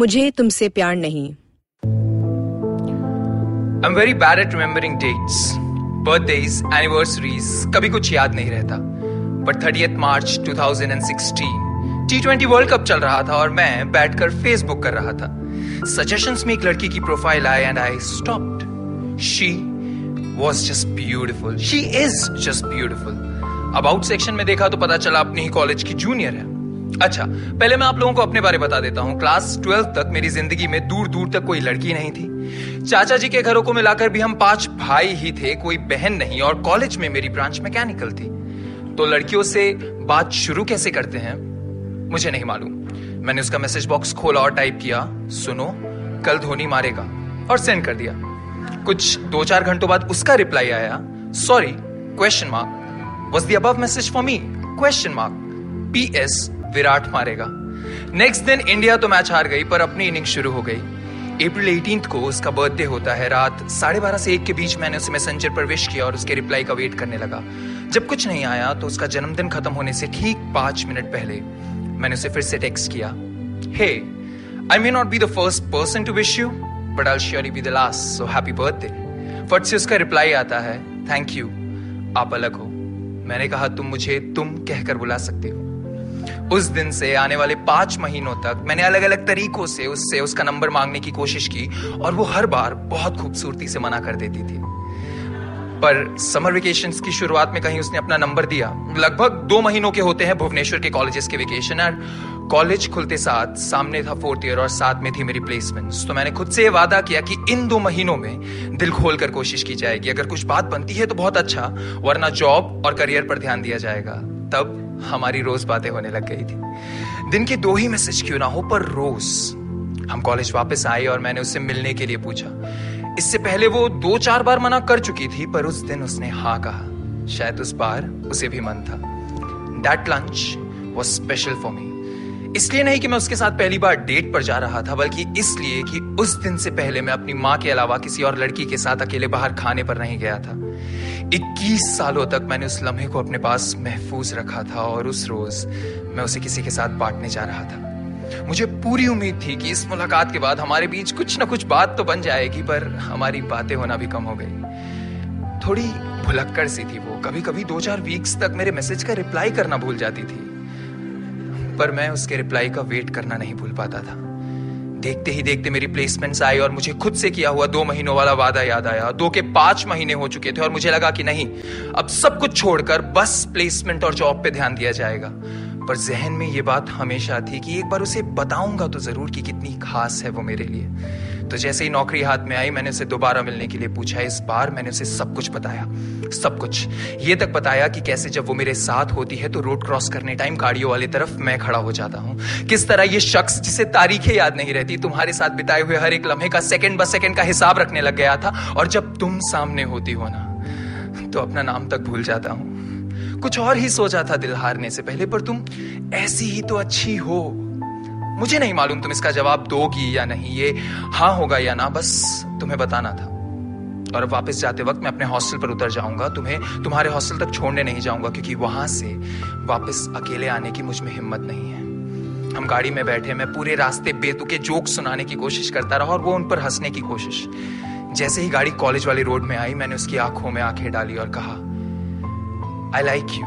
Mujhe Tumse Pyar Nahi. I'm very bad at remembering dates. Birthdays, anniversaries, कभी कुछ याद नहीं रहता। But thirty March 2016 T twenty world cup चल रहा था और मैं बैठकर फेसबुक कर रहा था। सजेशंस में एक लड़की की profile I and I stopped she was just beautiful she is just beautiful about section में देखा तो पता चला अपनी ही कॉलेज की जूनियर है। अच्छा पहले मैं आप लोगों को अपने बारे बता देता हूँ। क्लास ट्वेल्थ तक मेरी ज़िंदगी में दूर दूर तक कोई लड़की नहीं थी। चाचा जी के घरों को मिलाकर भी हम पाँच भाई ही थे, कोई बहन नहीं, और कॉलेज में मेरी ब्रांच मैकेनिकल थी। तो लड़कियों से बात शुरू कैसे करते हैं? मुझे नहीं मालूम। मैंने उसका मैसेज बॉक्स खोला और टाइप किया, सुनो, कल धोनी मारेगा। और सेंड कर दिया। कुछ दो चार घंटों बाद उसका रिप्लाई आया, sorry question mark was the above message for me question mark P S Virat मारेगा। नेक्स्ट दिन इंडिया तो मैच हार गई, पर अपनी इनिंग शुरू हो गई। अप्रैल एटीन को उसका बर्थडे होता है। रात साढ़े बारह से एक के बीच मैंने उसे मैसेंजर पर विश किया और उसके रिप्लाई का वेट करने लगा। जब कुछ नहीं आया तो उसका जन्मदिन खत्म होने से ठीक पाँच मिनट पहले मैंने उसे फिर से टेक्स्ट किया। Hey I may not be the first person to wish you but I surely be the last so happy birthday फट से उसका रिप्लाई आता है थैंक यू आप अलग हो। मैंने कहा, तुम मुझे, तुम कहकर बुला सकते हो। उस दिन से, आने वाले पाँच महीनों तक मैंने अलग अलग तरीकों से उससे उसका नंबर मांगने की कोशिश की और वो हर बार बहुत खूबसूरती से मना कर देती थी। पर समर वेकेशन की शुरुआत में कहीं उसने अपना नंबर दिया। लगभग दो महीनों के होते हैं भुवनेश्वर के कॉलेजेस के वेकेशन और कॉलेज खुलते साथ सामने था फोर्थ ईयर और साथ में थी मेरी प्लेसमेंट्स तो मैंने खुद से वादा किया कि इन दो महीनों में दिल खोल कर कोशिश की जाएगी। अगर कुछ बात बनती है तो बहुत अच्छा वरना जॉब और करियर पर ध्यान दिया जाएगा। तब हमारी रोज बातें होने लग गई थी। दिन के दो ही मैसेज क्यों ना हो, पर रोज। हम कॉलेज वापस आए और मैंने उससे मिलने के लिए पूछा। इससे पहले वो दो चार बार मना कर चुकी थी, पर उस दिन उसने हाँ कहा। शायद उस बार उसे भी मन था। That lunch was special for me इसलिए नहीं कि मैं उसके साथ पहली बार डेट पर जा रहा था, बल्कि इसलिए कि उस दिन से पहले मैं अपनी माँ के अलावा किसी और लड़की के साथ अकेले बाहर खाने पर नहीं गया था। 21 सालों तक मैंने उस लम्हे को अपने पास महफूज रखा था और उस रोज मैं उसे किसी के साथ बांटने जा रहा था। मुझे पूरी उम्मीद थी कि इस मुलाकात के बाद हमारे बीच कुछ ना कुछ बात तो बन जाएगी, पर हमारी बातें होना भी कम हो गई। थोड़ी भुलक्कड़ सी थी वो। कभी कभी दो चार वीक्स तक मेरे मैसेज का रिप्लाई करना भूल जाती थी। पर मैं उसके रिप्लाई का वेट करना नहीं भूल पाता था। देखते ही देखते मेरी प्लेसमेंट्स आई और मुझे खुद से किया हुआ दो महीनों वाला वादा याद आया। दो के पाँच महीने हो चुके थे और मुझे लगा कि नहीं, अब सब कुछ छोड़कर बस प्लेसमेंट और जॉब पे ध्यान दिया जाएगा। पर जहन में ये बात हमेशा थी कि एक बार उसे बताऊँगा तो ज़रूर कि कितनी खास है वो मेरे लिए। तो जैसे ही नौकरी हाथ में आई, मैंने उसे दोबारा मिलने के लिए पूछा। इस बार मैंने उसे सब कुछ बताया, सब कुछ। ये तक बताया कि कैसे जब वो मेरे साथ होती है तो रोड क्रॉस करने टाइम गाड़ियों वाली तरफ़ मैं खड़ा हो जाता हूँ। किस तरह ये शख्स, जिसे तारीखें याद नहीं रहती, तुम्हारे साथ बिताए हुए हर एक लम्हे का सेकंड ब सेकंड का हिसाब रखने लग गया था, और जब तुम सामने होती हो ना तो अपना नाम तक भूल जाता हूँ। कुछ और ही सोचा था दिल हारने से पहले, पर तुम ऐसी ही तो अच्छी हो। मुझे नहीं मालूम तुम इसका जवाब दोगी या नहीं, ये हाँ होगा या ना, बस तुम्हें बताना था। और अब वापस जाते वक्त मैं अपने हॉस्टल पर उतर जाऊँगा। तुम्हें, तुम्हारे हॉस्टल तक छोड़ने नहीं जाऊँगा, क्योंकि वहाँ से वापस अकेले आने की मुझमें हिम्मत नहीं है। हम गाड़ी में बैठे, मैं पूरे रास्ते बेतुके जोक सुनाने की कोशिश करता रहा और वो उन पर हंसने की कोशिश। जैसे ही गाड़ी कॉलेज वाली रोड में आई, मैंने उसकी आँखों में आँखें डाली और कहा I like you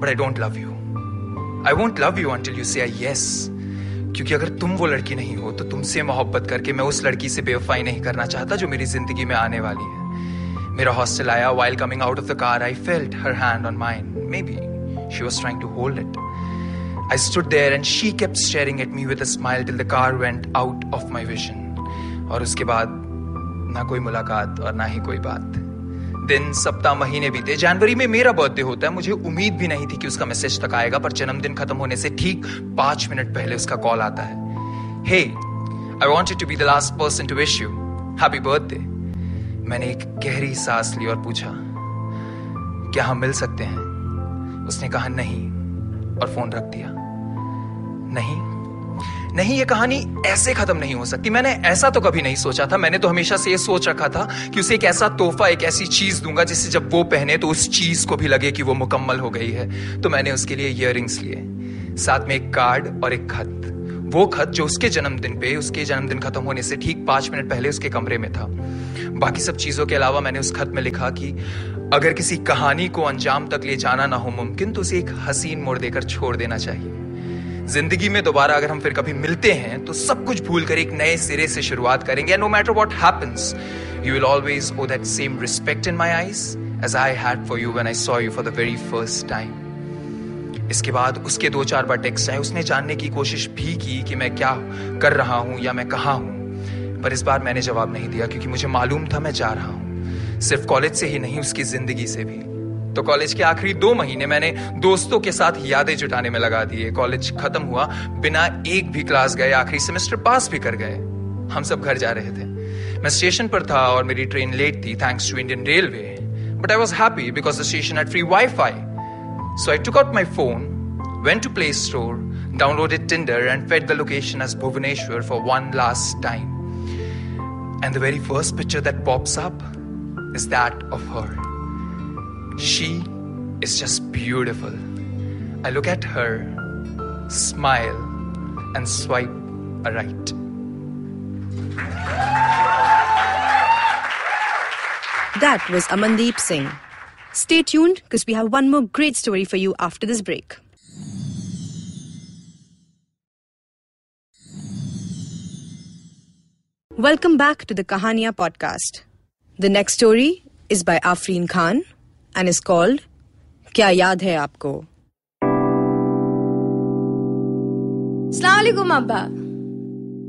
but I don't love you I won't love you until you say I yes क्योंकि अगर तुम वो लड़की नहीं हो तो तुमसे मोहब्बत करके मैं उस लड़की से बेवफाई नहीं करना चाहता जो मेरी ज़िंदगी में आने वाली है। मेरा हॉस्टल आया while coming out of the car I felt her hand on mine maybe she was trying to hold it I stood there and she kept staring at me with a smile till the car went out of my vision. और उसके बाद ना कोई मुलाकात और ना ही कोई बात। दिन, सप्ताह, महीने बीते। जनवरी में मेरा बर्थडे होता है। मुझे उम्मीद भी नहीं थी कि उसका मैसेज तक आएगा, पर जन्मदिन खत्म होने से ठीक पाँच मिनट पहले उसका कॉल आता है। Hey I wanted to be the last person to wish you happy birthday मैंने एक गहरी सांस ली और पूछा, क्या हम मिल सकते हैं? उसने कहा, नहीं, और फ़ोन रख दिया। नहीं। नहीं, ये कहानी ऐसे खत्म नहीं हो सकती। मैंने ऐसा तो कभी नहीं सोचा था। मैंने तो हमेशा से ये सोच रखा था कि उसे एक ऐसा तोहफा, एक ऐसी चीज़ दूँगा जिससे जब वो पहने तो उस चीज़ को भी लगे कि वो मुकम्मल हो गई है। तो मैंने उसके लिए इयर लिए। साथ में एक कार्ड और एक खत। वो खत जो उसके जन्मदिन पे, उसके जन्मदिन खत्म होने से ठीक पाँच मिनट पहले उसके कमरे में था। बाकी सब चीज़ों के अलावा मैंने उस खत में लिखा कि अगर किसी कहानी को अंजाम तक ले जाना ना हो मुमकिन तो उसे एक हसीन मोड़ देकर छोड़ देना चाहिए। ज़िंदगी में दोबारा अगर हम फिर कभी मिलते हैं तो सब कुछ भूल कर एक नए सिरे से शुरुआत करेंगे। No matter what happens you will always owe that same respect in my eyes as I had for you when I saw you for the very first time इसके बाद उसके दो चार बार टेक्स्ट आए। उसने जानने की कोशिश भी की कि मैं क्या कर रहा हूँ या मैं कहा हूँ, पर इस बार मैंने जवाब नहीं दिया, क्योंकि मुझे मालूम था मैं जा रहा हूँ। सिर्फ़ कॉलेज से ही नहीं, उसकी ज़िंदगी से भी। तो कॉलेज के आखिरी दो महीने मैंने दोस्तों के साथ यादें जुटाने में लगा दिए। कॉलेज खत्म हुआ बिना एक भी क्लास गए आखिरी सेमेस्टर पास भी कर गए। हम सब घर जा रहे थे। मैं स्टेशन पर था और मेरी ट्रेन लेट थी thanks to Indian railway but I was happy because the station had free wifi so I took out my phone went to Play Store, downloaded Tinder, and fed the location as Bhubaneswar for one last time. And the very first picture that pops up is that of her. She is just beautiful. I look at her, smile, and swipe a right. That was Amandeep Singh. Stay tuned because we have one more great story for you after this break. Welcome back to the Kahania podcast. The next story is by Afreen Khan and is called क्या याद है आपको सलामकुम अब्बा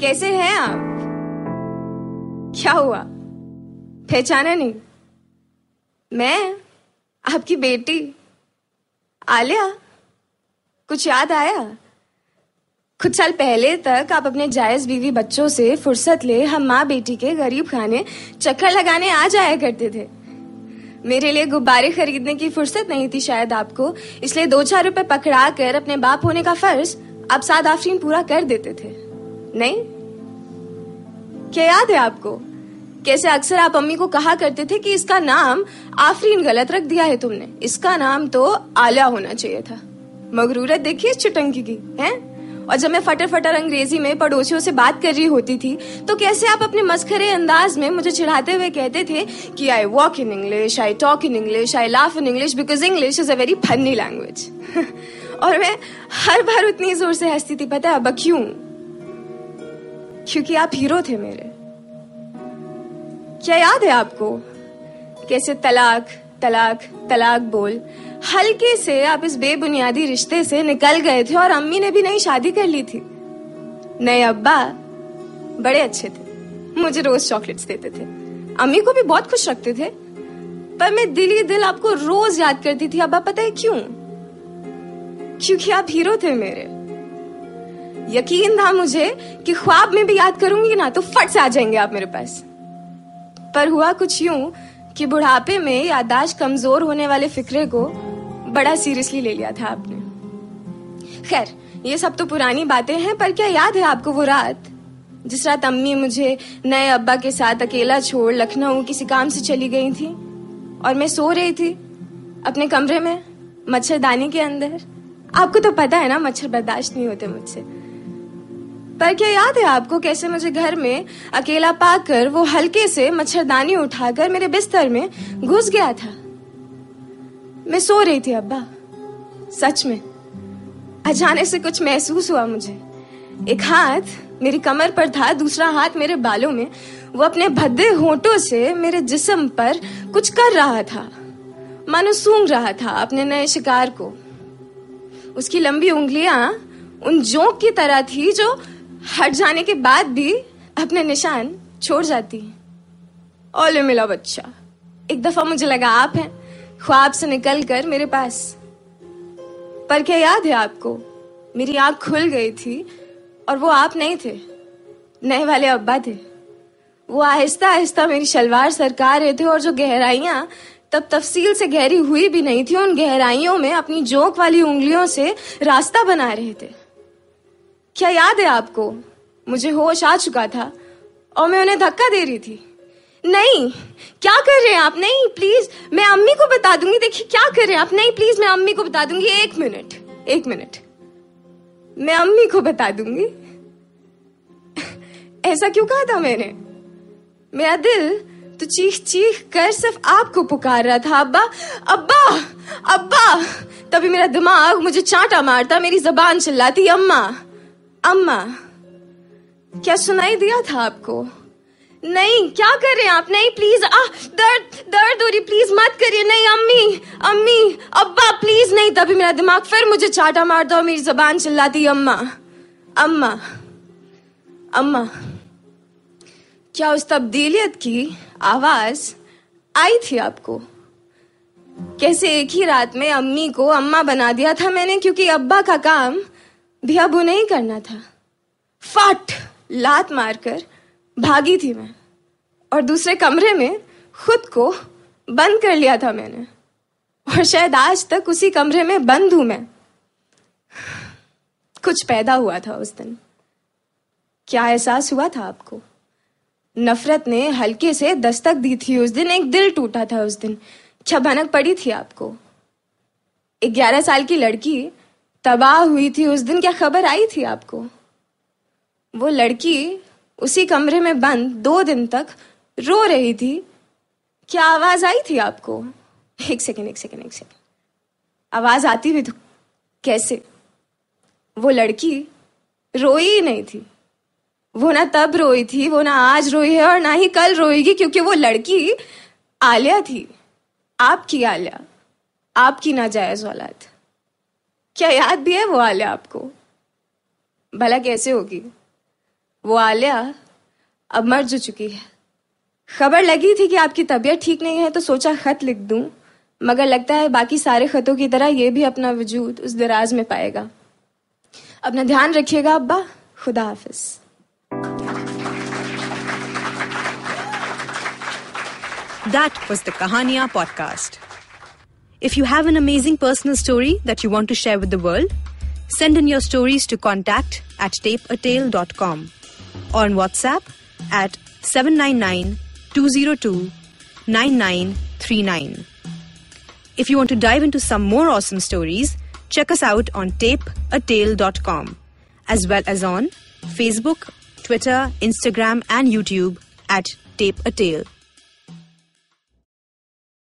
कैसे हैं आप? क्या हुआ? पहचाना नहीं। मैं, आपकी बेटी, आलिया, कुछ याद आया? कुछ साल पहले तक आप अपने जायज़ बीवी बच्चों से फुर्सत ले हम माँ बेटी के गरीब खाने चक्कर लगाने आ जाया करते थे। मेरे लिए गुब्बारे खरीदने की फुर्सत नहीं थी शायद आपको। इसलिए दो चार रुपए पकड़ा कर अपने बाप होने का फ़र्ज़ आप साद आफरीन पूरा कर देते थे। नहीं? क्या याद है आपको? कैसे अक्सर आप अम्मी को कहा करते थे कि इसका नाम आफरीन गलत रख दिया है तुमने। इसका नाम तो आला होना चाहिए था। मगरूरत देखिए इस चुटंकी की, है? और जब मैं फटर फटर अंग्रेज़ी में पड़ोसियों से बात कर रही होती थी तो कैसे आप अपने मस्खरे अंदाज में मुझे चिढ़ाते हुए कहते थे कि I walk in English I talk in English I laugh in English because English is a very funny language और मैं हर बार उतनी ज़ोर से हंसती थी, पता है, अब क्यों? क्योंकि आप हीरो थे मेरे। क्या याद है आपको? कैसे तलाक तलाक तलाक बोल। हल्के से आप इस बेबुनियादी रिश्ते से निकल गए थे और अम्मी ने भी नई शादी कर ली थी। नए अब्बा बड़े अच्छे थे। मुझे रोज चॉकलेट्स देते थे। अम्मी को भी बहुत खुश रखते थे। पर मैं दिल ही दिल आपको रोज याद करती थी, अब्बा पता है क्यों? क्योंकि आप हीरो थे मेरे। यकीन था मुझे कि ख्वाब में भी याद करूँगी ना तो फट से आ जाएँगे आप मेरे पास। पर हुआ कुछ यूँ कि बुढ़ापे में यादाश्त कमज़ोर होने वाले फिक्रे को बड़ा सीरियसली ले लिया था आपने। खैर, ये सब तो पुरानी बातें हैं, पर क्या याद है आपको वो रात? जिस रात अम्मी मुझे नए अब्बा के साथ अकेला छोड़ लखनऊ किसी काम से चली गई थी, और मैं सो रही थी अपने कमरे में मच्छरदानी के अंदर। आपको तो पता है ना, मच्छर बर्दाश्त नहीं होते मुझसे। पर क्या याद है आपको कैसे मुझे घर में अकेला पाकर वो हल्के से मच्छरदानी उठाकर मेरे बिस्तर में घुस गया था? मैं सो रही थी, अब्बा। सच में। अचानक से कुछ महसूस हुआ मुझे। एक हाथ मेरी कमर पर था, दूसरा हाथ मेरे बालों में। वो अपने भद्दे होठों से मेरे जिस्म पर कुछ कर रहा था। मानो सूंघ रहा था अपने नए शिकार को। उसकी लंबी उंगलियाँ उन जोंक की तरह थी जो हट जाने के बाद भी अपने निशान छोड़ जाती। ओले मिला बच्चा। एक दफ़ा मुझे लगा, आप हैं? ख्वाब से निकल कर मेरे पास। पर क्या याद है आपको? मेरी आँख खुल गई थी और वो आप नहीं थे। नए वाले अब्बा थे। वो आहिस्ता आहिस्ता मेरी शलवार सरका रहे थे और जो गहराइयाँ तब तफसील से गहरी हुई भी नहीं थी, उन गहराइयों में अपनी जोंक वाली उंगलियों से रास्ता बना रहे थे। क्या याद है आपको? मुझे होश आ चुका था और मैं उन्हें धक्का दे रही थी। नहीं, क्या कर रहे हैं आप? नहीं प्लीज़ मैं अम्मी को बता दूँगी, देखिए क्या कर रहे हैं आप? नहीं प्लीज़ मैं अम्मी को बता दूँगी, एक मिनट एक मिनट मैं अम्मी को बता दूँगी। ऐसा क्यों कहा था मैंने? मेरा दिल तो चीख चीख कर सिर्फ़ आपको पुकार रहा था, अब्बा। अब्बा अब्बा, तभी मेरा दिमाग मुझे चांटा मारता, मेरी जबान चिल्लाती, अम्मा अम्मा, क्या सुनाई दिया था आपको? नहीं, क्या कर रहे हैं आप? नहीं प्लीज़ आ दर्द दर्द हो रही प्लीज़ मत करिए। नहीं, अम्मी अम्मी, अब्बा प्लीज़ नहीं, तभी मेरा दिमाग फिर मुझे चाटा मार दो मेरी जबान चिल्लाती, अम्मा अम्मा अम्मा। क्या उस तब्दीलियत की आवाज़ आई थी आपको? कैसे एक ही रात में अम्मी को अम्मा बना दिया था मैंने, क्योंकि अब्बा का काम भी अब उन्हें ही करना था। फट, लात मारकर भागी थी मैं और दूसरे कमरे में खुद को बंद कर लिया था मैंने। और शायद आज तक उसी कमरे में बंद हूँ मैं। कुछ पैदा हुआ था उस दिन। क्या एहसास हुआ था आपको? नफरत ने हल्के से दस्तक दी थी उस दिन। एक दिल टूटा था उस दिन। भनक पड़ी थी आपको। ग्यारह साल की लड़की तबाह हुई थी उस दिन। क्या खबर आई थी आपको? वो लड़की उसी कमरे में बंद दो दिन तक रो रही थी। क्या आवाज़ आई थी आपको? एक सेकेंड एक सेकेंड एक सेकेंड आवाज़ आती भी तो कैसे? वो लड़की रोई ही नहीं थी। वो ना तब रोई थी, वो ना आज रोई है और ना ही कल रोएगी, क्योंकि वो लड़की आलिया थी। आपकी आलिया, आपकी नाजायज औलाद। क्या याद भी है वो आलिया आपको? भला कैसे होगी? वो आलिया अब मर जो चुकी है खबर लगी थी कि आपकी तबीयत ठीक नहीं है तो सोचा खत लिख दूँ मगर लगता है बाकी सारे खतों की तरह ये भी अपना वजूद उस दराज में पाएगा अपना ध्यान रखिएगा अब्बा खुदा हाफिज That was the Kahania podcast. If you have an amazing personal story that you want to share with the world, send in your stories to contact at tapeatale.com on WhatsApp at 799 202 9939. If you want to dive into some more awesome stories, check us out on tapeatale.com as well as on Facebook, Twitter, Instagram, and YouTube at Tape a Tale.